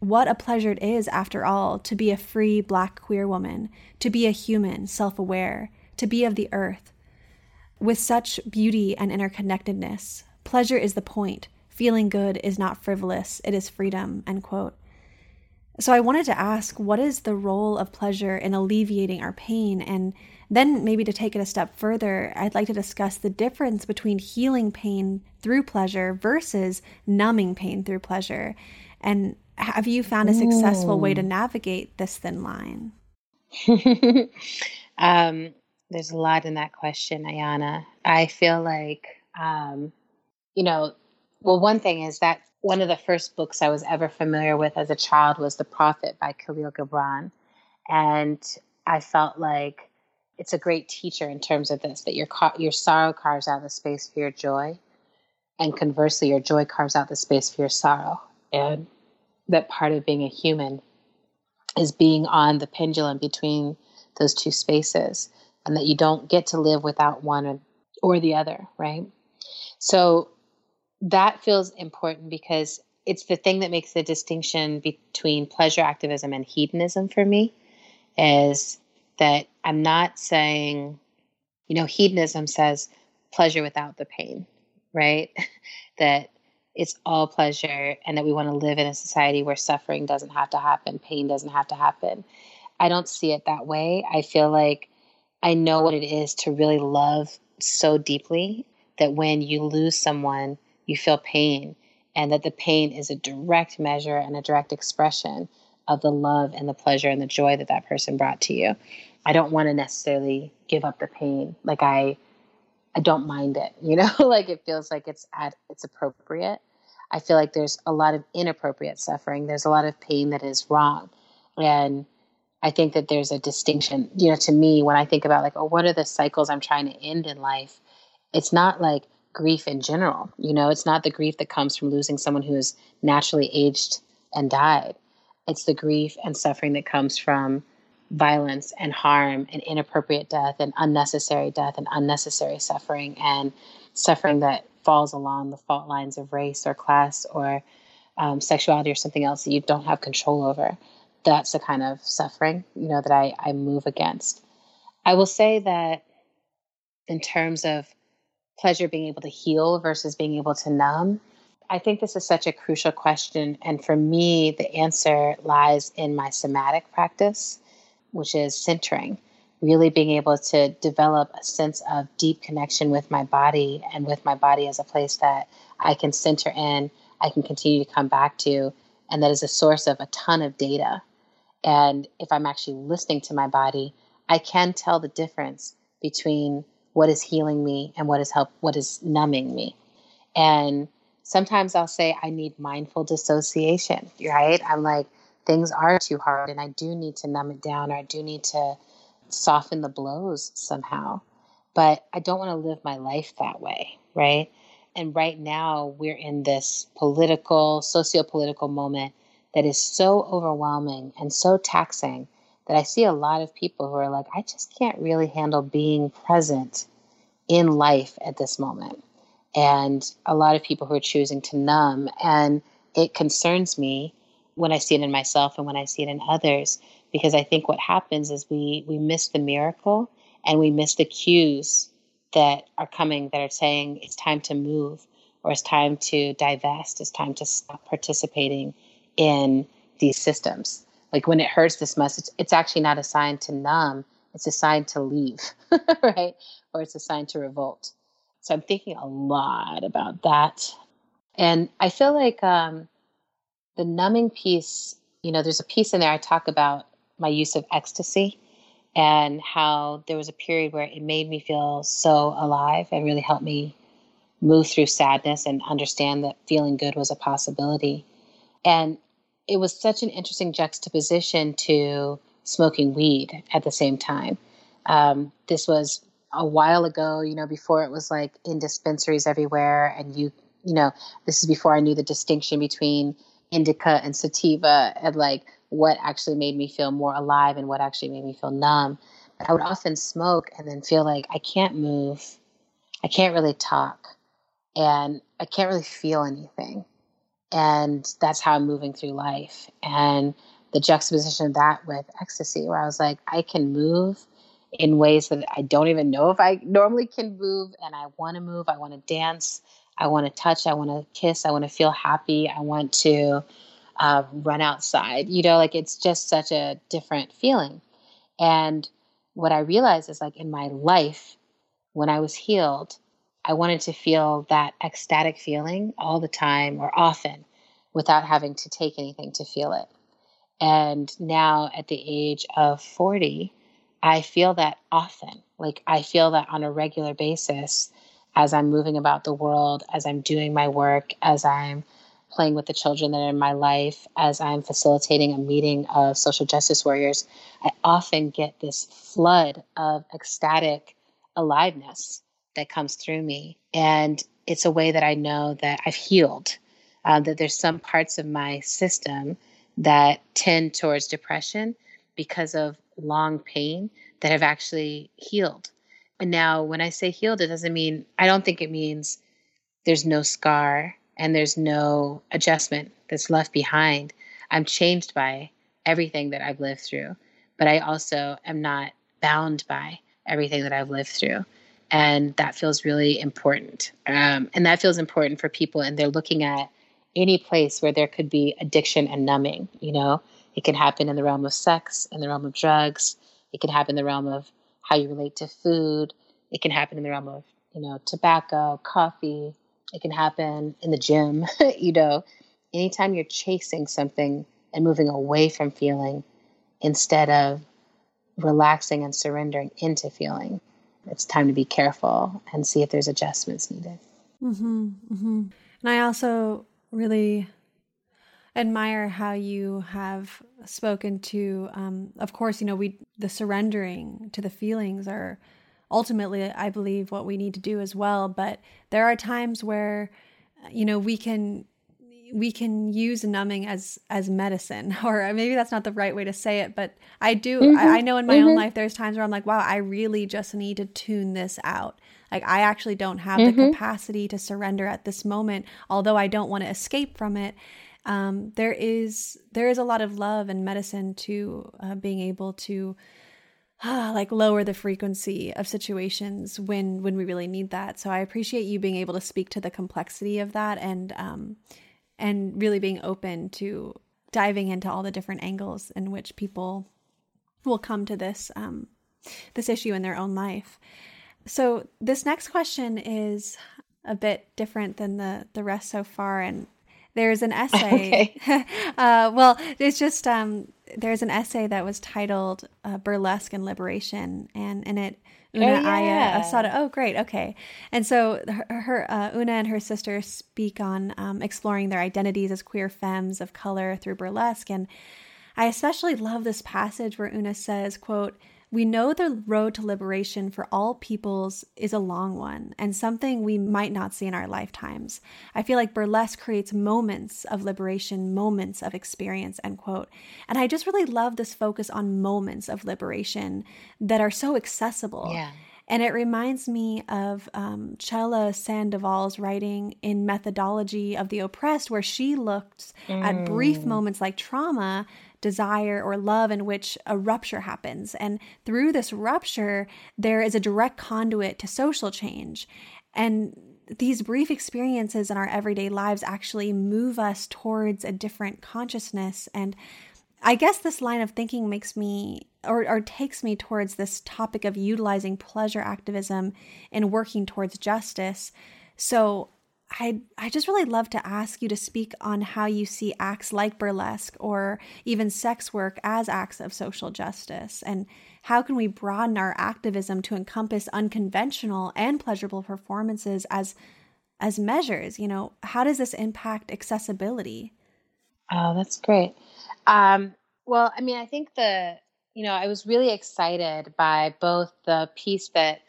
What a pleasure it is, after all, to be a free black queer woman, to be a human, self aware, to be of the earth, with such beauty and interconnectedness, pleasure is the point. Feeling good is not frivolous, it is freedom. End quote. So I wanted to ask what is the role of pleasure in alleviating our pain? And then maybe to take it a step further, I'd like to discuss the difference between healing pain through pleasure versus numbing pain through pleasure. And have you found a successful Ooh. way to navigate this thin line? (laughs) um, there's a lot in that question, Ayana. I feel like, um, you know, well, one thing is that one of the first books I was ever familiar with as a child was The Prophet by Kahlil Gibran. And I felt like it's a great teacher in terms of this that your, your sorrow carves out the space for your joy. And conversely, your joy carves out the space for your sorrow. And that part of being a human is being on the pendulum between those two spaces and that you don't get to live without one or the other, right? So that feels important because it's the thing that makes the distinction between pleasure activism and hedonism for me is that I'm not saying, you know, hedonism says pleasure without the pain, right? (laughs) that it's all pleasure and that we want to live in a society where suffering doesn't have to happen, pain doesn't have to happen. I don't see it that way. I feel like I know what it is to really love so deeply that when you lose someone, you feel pain, and that the pain is a direct measure and a direct expression of the love and the pleasure and the joy that that person brought to you. I don't want to necessarily give up the pain. Like I, I don't mind it. You know, (laughs) like it feels like it's at it's appropriate. I feel like there's a lot of inappropriate suffering. There's a lot of pain that is wrong, and I think that there's a distinction, you know, to me when I think about like, oh, what are the cycles I'm trying to end in life? It's not like grief in general, you know, it's not the grief that comes from losing someone who is naturally aged and died. It's the grief and suffering that comes from violence and harm and inappropriate death and unnecessary death and unnecessary suffering and suffering that falls along the fault lines of race or class or um, sexuality or something else that you don't have control over that's the kind of suffering you know that I, I move against. I will say that in terms of pleasure being able to heal versus being able to numb i think this is such a crucial question. And for me the answer lies in my somatic practice which is centering really being able to develop a sense of deep connection with my body and with my body as a place that i can center in i can continue to come back to and that is a source of a ton of data and if I'm actually listening to my body, I can tell the difference between what is healing me and what is help what is numbing me. And sometimes I'll say I need mindful dissociation, right? I'm like things are too hard and I do need to numb it down or I do need to soften the blows somehow. But I don't want to live my life that way, right? And right now, we're in this political, socio political moment that is so overwhelming and so taxing that I see a lot of people who are like, I just can't really handle being present in life at this moment. And a lot of people who are choosing to numb. And it concerns me when I see it in myself and when I see it in others, because I think what happens is we, we miss the miracle and we miss the cues that are coming that are saying it's time to move or it's time to divest, it's time to stop participating in these systems. Like when it hurts this much, it's, it's actually not a sign to numb, it's a sign to leave, (laughs) right? Or it's a sign to revolt. So I'm thinking a lot about that. And I feel like um, the numbing piece, you know, there's a piece in there I talk about my use of ecstasy and how there was a period where it made me feel so alive and really helped me move through sadness and understand that feeling good was a possibility. And it was such an interesting juxtaposition to smoking weed at the same time. Um, this was a while ago, you know, before it was like in dispensaries everywhere. And you, you know, this is before I knew the distinction between indica and sativa and like what actually made me feel more alive and what actually made me feel numb. But I would often smoke and then feel like I can't move, I can't really talk, and I can't really feel anything. And that's how I'm moving through life. And the juxtaposition of that with ecstasy, where I was like, I can move in ways that I don't even know if I normally can move, and I want to move, I want to dance, I want to touch, I want to kiss, I want to feel happy, I want to uh, run outside. You know, like it's just such a different feeling. And what I realized is like in my life, when I was healed, I wanted to feel that ecstatic feeling all the time or often without having to take anything to feel it. And now at the age of 40, I feel that often. Like I feel that on a regular basis as I'm moving about the world, as I'm doing my work, as I'm playing with the children that are in my life, as I'm facilitating a meeting of social justice warriors, I often get this flood of ecstatic aliveness that comes through me. And it's a way that I know that I've healed, uh, that there's some parts of my system that tend towards depression because of long pain that have actually healed. And now, when I say healed, it doesn't mean, I don't think it means there's no scar and there's no adjustment that's left behind. I'm changed by everything that I've lived through, but I also am not bound by everything that I've lived through. And that feels really important. Um, and that feels important for people, and they're looking at any place where there could be addiction and numbing. You know, it can happen in the realm of sex, in the realm of drugs, it can happen in the realm of how you relate to food, it can happen in the realm of, you know, tobacco, coffee, it can happen in the gym, (laughs) you know. Anytime you're chasing something and moving away from feeling instead of relaxing and surrendering into feeling, it's time to be careful and see if there's adjustments needed. Mm-hmm, mm-hmm. And I also really admire how you have spoken to um, of course you know we the surrendering to the feelings are ultimately i believe what we need to do as well but there are times where you know we can we can use numbing as as medicine (laughs) or maybe that's not the right way to say it but i do mm-hmm. I, I, know in my mm-hmm. own life there's times where i'm like wow i really just need to tune this out like i actually don't have mm-hmm. the capacity to surrender at this moment although i don't want to escape from it um, there is there is a lot of love and medicine to uh, being able to uh, like lower the frequency of situations when when we really need that. So I appreciate you being able to speak to the complexity of that and um and really being open to diving into all the different angles in which people will come to this um this issue in their own life. So this next question is a bit different than the the rest so far and there's an (laughs) essay. Okay. (laughs) uh, well, it's just um, there's an essay that was titled uh, "Burlesque and Liberation," and in it, Una oh, yeah. Aya Asada. Oh, great. Okay, and so her, her uh, Una and her sister speak on um, exploring their identities as queer femmes of color through burlesque, and I especially love this passage where Una says, quote, we know the road to liberation for all peoples is a long one and something we might not see in our lifetimes. I feel like burlesque creates moments of liberation, moments of experience, end quote. And I just really love this focus on moments of liberation that are so accessible. Yeah. And it reminds me of um, Chela Sandoval's writing in Methodology of the Oppressed, where she looked mm. at brief mm. moments like trauma desire or love in which a rupture happens. And through this rupture, there is a direct conduit to social change. And these brief experiences in our everyday lives actually move us towards a different consciousness. And I guess this line of thinking makes me or, or takes me towards this topic of utilizing pleasure activism and working towards justice. So I I just really love to ask you to speak on how you see acts like burlesque or even sex work as acts of social justice and how can we broaden our activism to encompass unconventional and pleasurable performances as as measures, you know, how does this impact accessibility? Oh, that's great. Um, well, I mean, I think the you know, I was really excited by both the piece that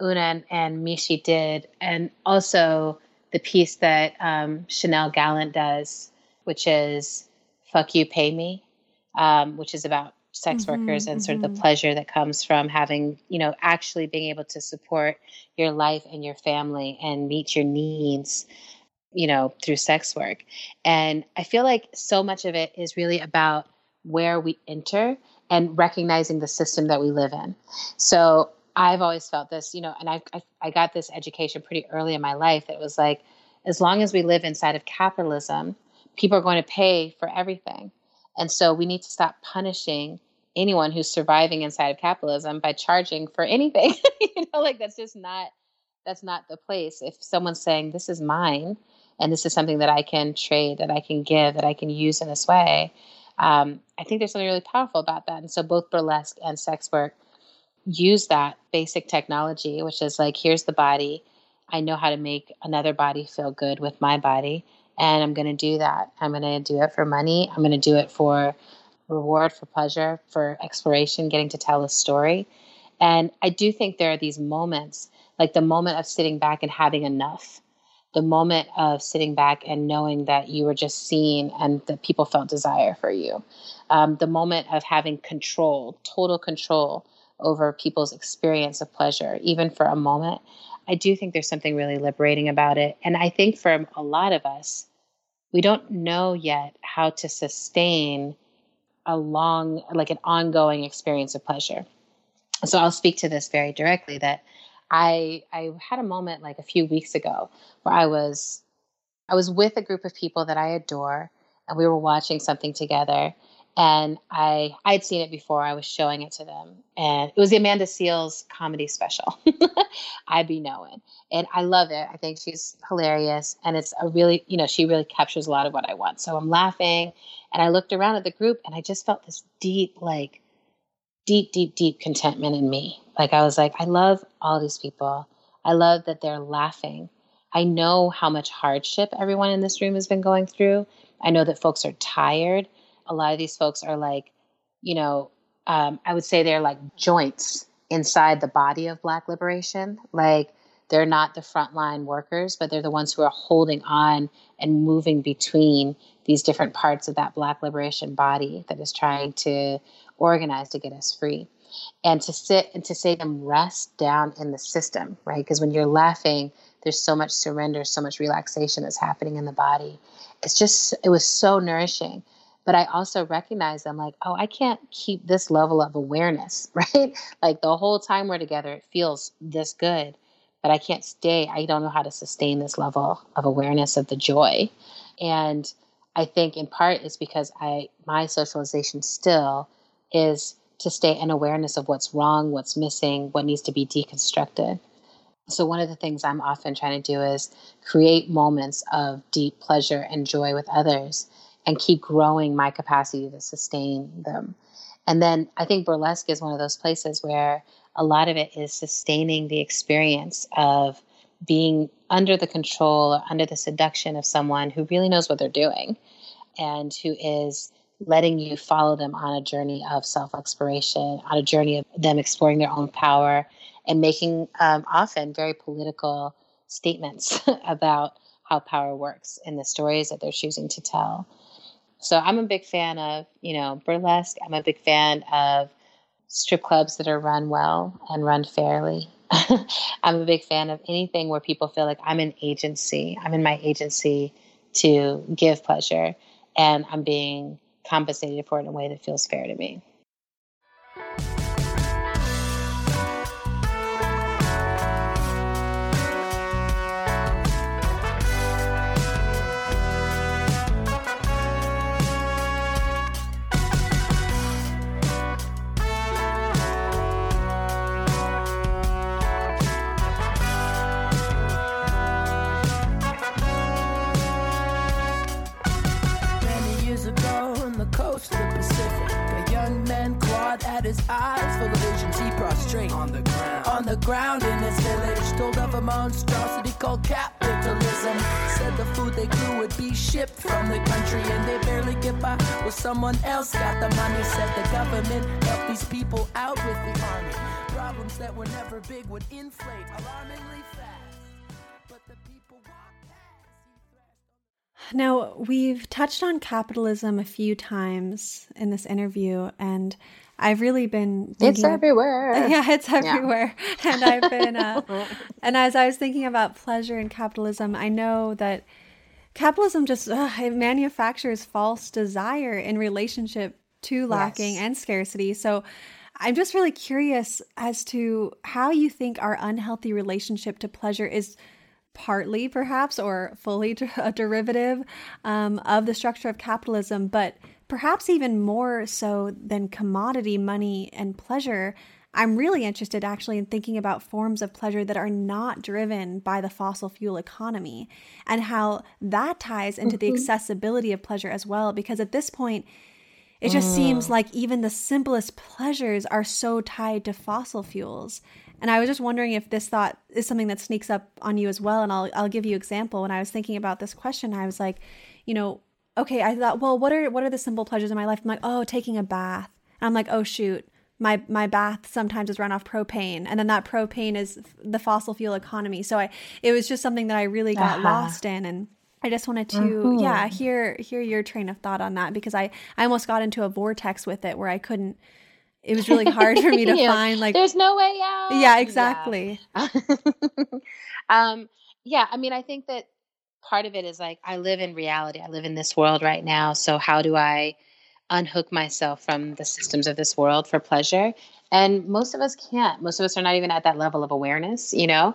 Una and, and Mishi did and also the piece that um, Chanelle Gallant does, which is "Fuck You, Pay Me," um, which is about sex mm-hmm, workers and mm-hmm. sort of the mm-hmm. pleasure that comes from having, you know, actually being able to support your life and your family and meet your needs, you know, through sex work. And I feel like so much of it is really about where we enter and recognizing the system that we live in. So I've always felt this, you know, and I, I, I got this education pretty early in my life. It was like, as long as we live inside of capitalism, people are going to pay for everything. And so we need to stop punishing anyone who's surviving inside of capitalism by charging for anything. (laughs) you know, like that's just not that's not the place. If someone's saying this is mine and this is something that I can trade, that I can give, that I can use in this way, um, I think there's something really powerful about that. And so both burlesque and sex work use that basic technology, which is like, here's the body. I know how to make another body feel good with my body. And I'm going to do that. I'm going to do it for money. I'm going to do it for reward, for pleasure, for exploration, getting to tell a story. And I do think there are these moments, like the moment of sitting back and having enough, the moment of sitting back and knowing that you were just seen and that people felt desire for you, um, the moment of having control, total control over people's experience of pleasure, even for a moment. I do think there's something really liberating about it. And I think for a lot of us, we don't know yet how to sustain a long, like an ongoing experience of pleasure. So I'll speak to this very directly that I I had a moment like a few weeks ago where I was I was with a group of people that I adore and we were watching something together and I I had seen it before. I was showing it to them, and it was the Amanda Seales comedy special. (laughs) I'd be knowing, and I love it. I think she's hilarious, and it's a really you know she really captures a lot of what I want. So I'm laughing, and I looked around at the group, and I just felt this deep like deep deep deep contentment in me. Like I was like, I love all these people. I love that they're laughing. I know how much hardship everyone in this room has been going through. I know that folks are tired a lot of these folks are like, you know, um, I would say they're like joints inside the body of Black liberation. Like they're not the frontline workers, but they're the ones who are holding on and moving between these different parts of that Black liberation body that is trying to organize to get us free. And to sit and to say them rest down in the system, right? Because when you're laughing, there's so much surrender, so much relaxation that's happening in the body. It's just, it was so nourishing but I also recognize I'm like, oh, I can't keep this level of awareness, (laughs) right? Like the whole time we're together, it feels this good, but I can't stay. I don't know how to sustain this level of awareness of the joy. And I think in part it's because I my socialization still is to stay in awareness of what's wrong, what's missing, what needs to be deconstructed. So, one of the things I'm often trying to do is create moments of deep pleasure and joy with others and keep growing my capacity to sustain them. And then I think burlesque is one of those places where a lot of it is sustaining the experience of being under the control or under the seduction of someone who really knows what they're doing and who is letting you follow them on a journey of self exploration, on a journey of them exploring their own power and making um, often very political statements (laughs) about how power works in the stories that they're choosing to tell. So I'm a big fan of, you know, burlesque. I'm a big fan of strip clubs that are run well and run fairly. (laughs) I'm a big fan of anything where people feel like I'm an agency. I'm in my agency to give pleasure and I'm being compensated for it in a way that feels fair to me. Ground. In village, told of a monstrosity called capitalism. Said the food they grew would be shipped from the country, and they barely get by. Well, someone else got the money. Said the government helped these people out with the army. Problems that were never big would inflate alarmingly fast. But the people Now, we've touched on capitalism a few times in this interview, and I've really been It's everywhere. (laughs) yeah, it's everywhere. Yeah. (laughs) And I've been uh, (laughs) and as I was thinking about pleasure and capitalism, I know that capitalism just it manufactures false desire in relationship to lacking yes. and scarcity. So I'm just really curious as to how you think our unhealthy relationship to pleasure is partly perhaps or fully a derivative um, of the structure of capitalism, but perhaps even more so than commodity, money, and pleasure, I'm really interested actually in thinking about forms of pleasure that are not driven by the fossil fuel economy and how that ties into mm-hmm. the accessibility of pleasure as well. Because at this point, it just mm. seems like even the simplest pleasures are so tied to fossil fuels. And I was just wondering if this thought is something that sneaks up on you as well. And I'll I'll give you example. When I was thinking about this question, I was like, you know, okay, I thought, well, what are what are the simple pleasures in my life? I'm like, oh, taking a bath. And I'm like, oh shoot, my my bath sometimes is run off propane, and then that propane is the fossil fuel economy. So I, it was just something that I really got uh-huh. lost in, and I just wanted to, mm-hmm. yeah, hear hear your train of thought on that because I I almost got into a vortex with it where I couldn't. It was really hard for me to (laughs) yeah. find like. There's no way out. Yeah, exactly. Yeah. (laughs) um. Yeah, I mean, I think that part of it is like I live in reality. I live in this world right now. So how do I unhook myself from the systems of this world for pleasure? And most of us can't. Most of us are not even at that level of awareness, you know?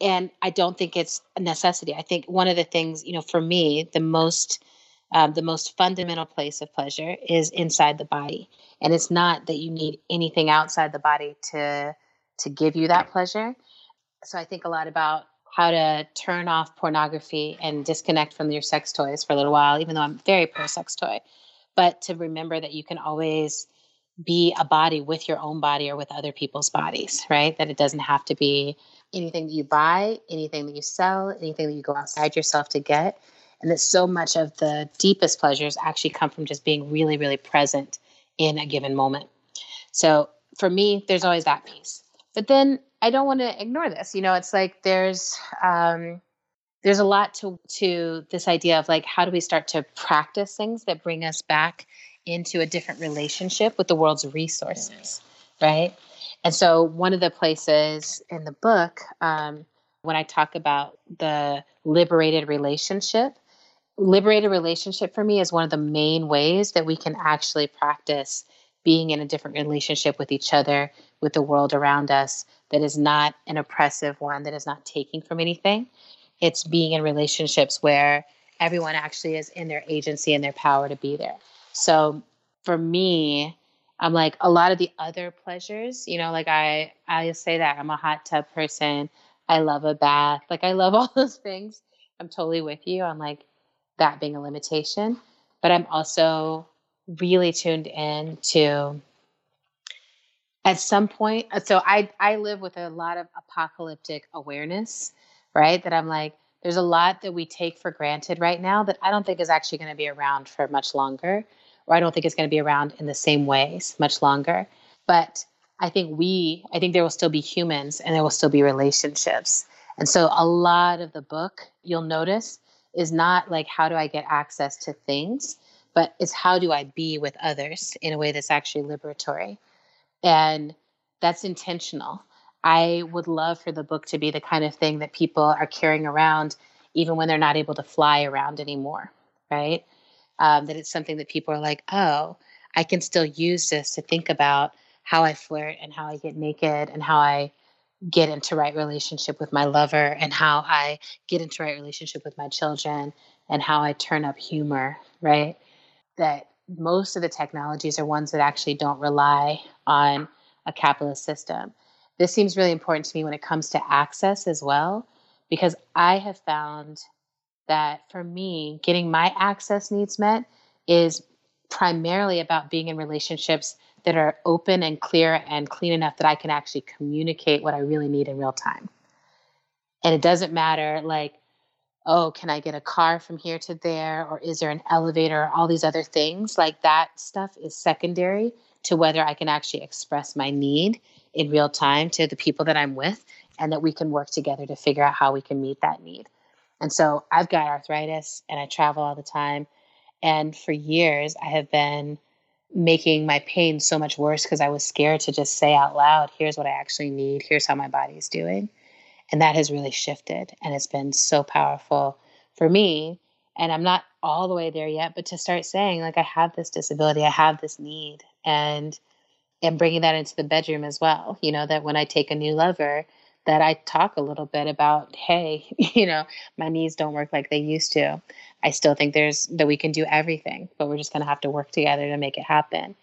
And I don't think it's a necessity. I think one of the things, you know, for me, the most um, the most fundamental place of pleasure is inside the body, and it's not that you need anything outside the body to to give you that pleasure. So I think a lot about how to turn off pornography and disconnect from your sex toys for a little while, even though I'm very pro sex toy. But to remember that you can always be a body with your own body or with other people's bodies, right? That it doesn't have to be anything that you buy, anything that you sell, anything that you go outside yourself to get. And that so much of the deepest pleasures actually come from just being really, really present in a given moment. So for me, there's always that piece. But then I don't want to ignore this. You know, it's like there's um, there's a lot to to this idea of like how do we start to practice things that bring us back into a different relationship with the world's resources, right? And so one of the places in the book um, when I talk about the liberated relationship, liberated relationship for me is one of the main ways that we can actually practice being in a different relationship with each other, with the world around us, that is not an oppressive one, that is not taking from anything. It's being in relationships where everyone actually is in their agency and their power to be there. So for me, I'm like a lot of the other pleasures, you know, like I I say that I'm a hot tub person. I love a bath. Like I love (laughs) all those things. I'm totally with you on like that being a limitation, but I'm also really tuned in to at some point uh, so i i live with a lot of apocalyptic awareness right that i'm like there's a lot that we take for granted right now that i don't think is actually going to be around for much longer or I don't think it's going to be around in the same ways much longer. But I think we, I think there will still be humans and there will still be relationships. And so a lot of the book, you'll notice, is not like how do I get access to things, but it's how do I be with others in a way that's actually liberatory. And that's intentional. I would love for the book to be the kind of thing that people are carrying around even when they're not able to fly around anymore, right? Um, that it's something that people are like, oh, I can still use this to think about how I flirt and how I get naked and how I get into right relationship with my lover and how I get into right relationship with my children and how I turn up humor, right? That most of the technologies are ones that actually don't rely on a capitalist system. This seems really important to me when it comes to access as well, because I have found that for me, getting my access needs met is primarily about being in relationships that are open and clear and clean enough that I can actually communicate what I really need in real time. And it doesn't matter, like, oh, can I get a car from here to there? Or is there an elevator? All these other things. Like that stuff is secondary to whether I can actually express my need in real time to the people that I'm with and that we can work together to figure out how we can meet that need. And so I've got arthritis and I travel all the time. And for years, I have been making my pain so much worse because I was scared to just say out loud, here's what I actually need, here's how my body is doing. And that has really shifted and it's been so powerful for me. And I'm not all the way there yet, but to start saying, like, I have this disability, I have this need, and and bringing that into the bedroom as well. You know, that when I take a new lover, that I talk a little bit about, hey, (laughs) you know, my knees don't work like they used to. I still think there's that we can do everything, but we're just going to have to work together to make it happen.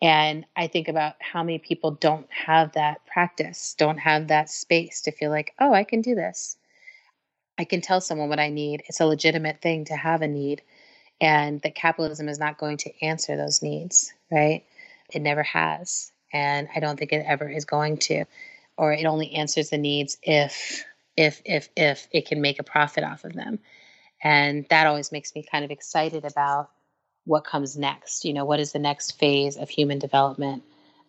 And I think about how many people don't have that practice, don't have that space to feel like, oh, I can do this. I can tell someone what I need. It's a legitimate thing to have a need. And that capitalism is not going to answer those needs, right? It never has. And I don't think it ever is going to. Or it only answers the needs if, if, if, if it can make a profit off of them. And that always makes me kind of excited about what comes next. You know, what is the next phase of human development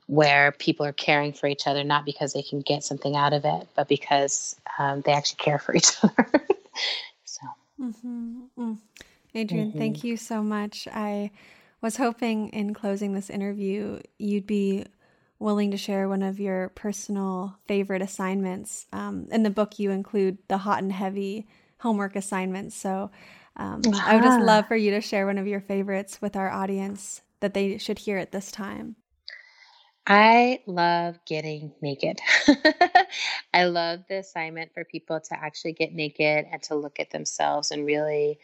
where people are caring for each other, not because they can get something out of it, but because um, they actually care for each (laughs) other. so, mm-hmm. mm. Adrienne, mm-hmm. thank you so much. I was hoping in closing this interview, you'd be willing to share one of your personal favorite assignments. Um, in the book, you include the hot and heavy homework assignments. So um. I would just love for you to share one of your favorites with our audience that they should hear at this time. I love getting naked. (laughs) I love the assignment for people to actually get naked and to look at themselves and really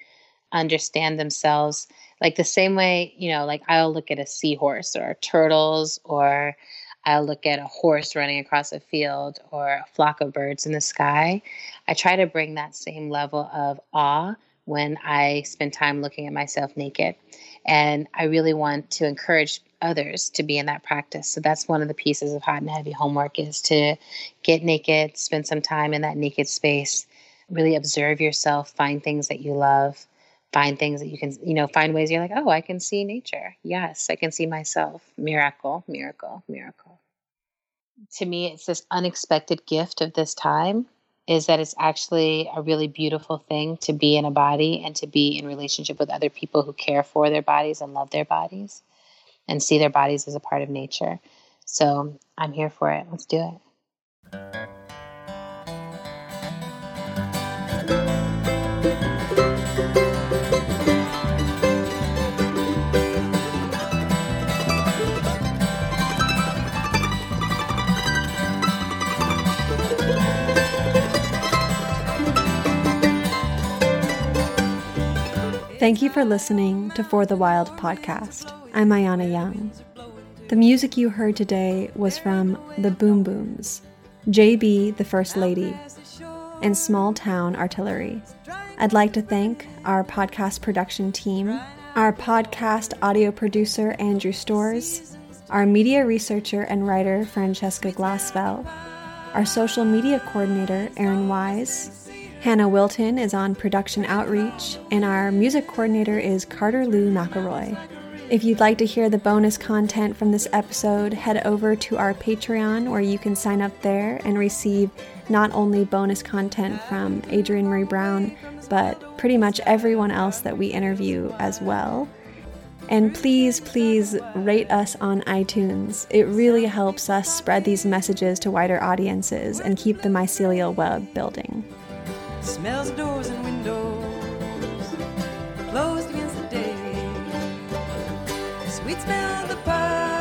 understand themselves. Like the same way, you know, like I'll look at a seahorse or turtles or I'll look at a horse running across a field or a flock of birds in the sky. I try to bring that same level of awe when I spend time looking at myself naked. And I really want to encourage others to be in that practice. So that's one of the pieces of hot and heavy homework is to get naked, spend some time in that naked space, really observe yourself, find things that you love, find things that you can, you know, find ways you're like, oh, I can see nature. Yes, I can see myself. Miracle, miracle, miracle. To me, it's this unexpected gift of this time is that it's actually a really beautiful thing to be in a body and to be in relationship with other people who care for their bodies and love their bodies and see their bodies as a part of nature. So I'm here for it. Let's do it. Thank you for listening to For the Wild podcast. I'm Ayana Young. The music you heard today was from The Boom Booms, JB, the First Lady, and Small Town Artillery. I'd like to thank our podcast production team, our podcast audio producer, Andrew Stores, our media researcher and writer, Francesca Glassfell, our social media coordinator, Aaron Wise, Hannah Wilton is on production outreach, and our music coordinator is Carter Lou McElroy. If you'd like to hear the bonus content from this episode, head over to our Patreon where you can sign up there and receive not only bonus content from Adrienne Maree Brown, but pretty much everyone else that we interview as well. And please, please rate us on iTunes. It really helps us spread these messages to wider audiences and keep the mycelial web building. Smells of doors and windows closed against the day. Sweet smell of the pie.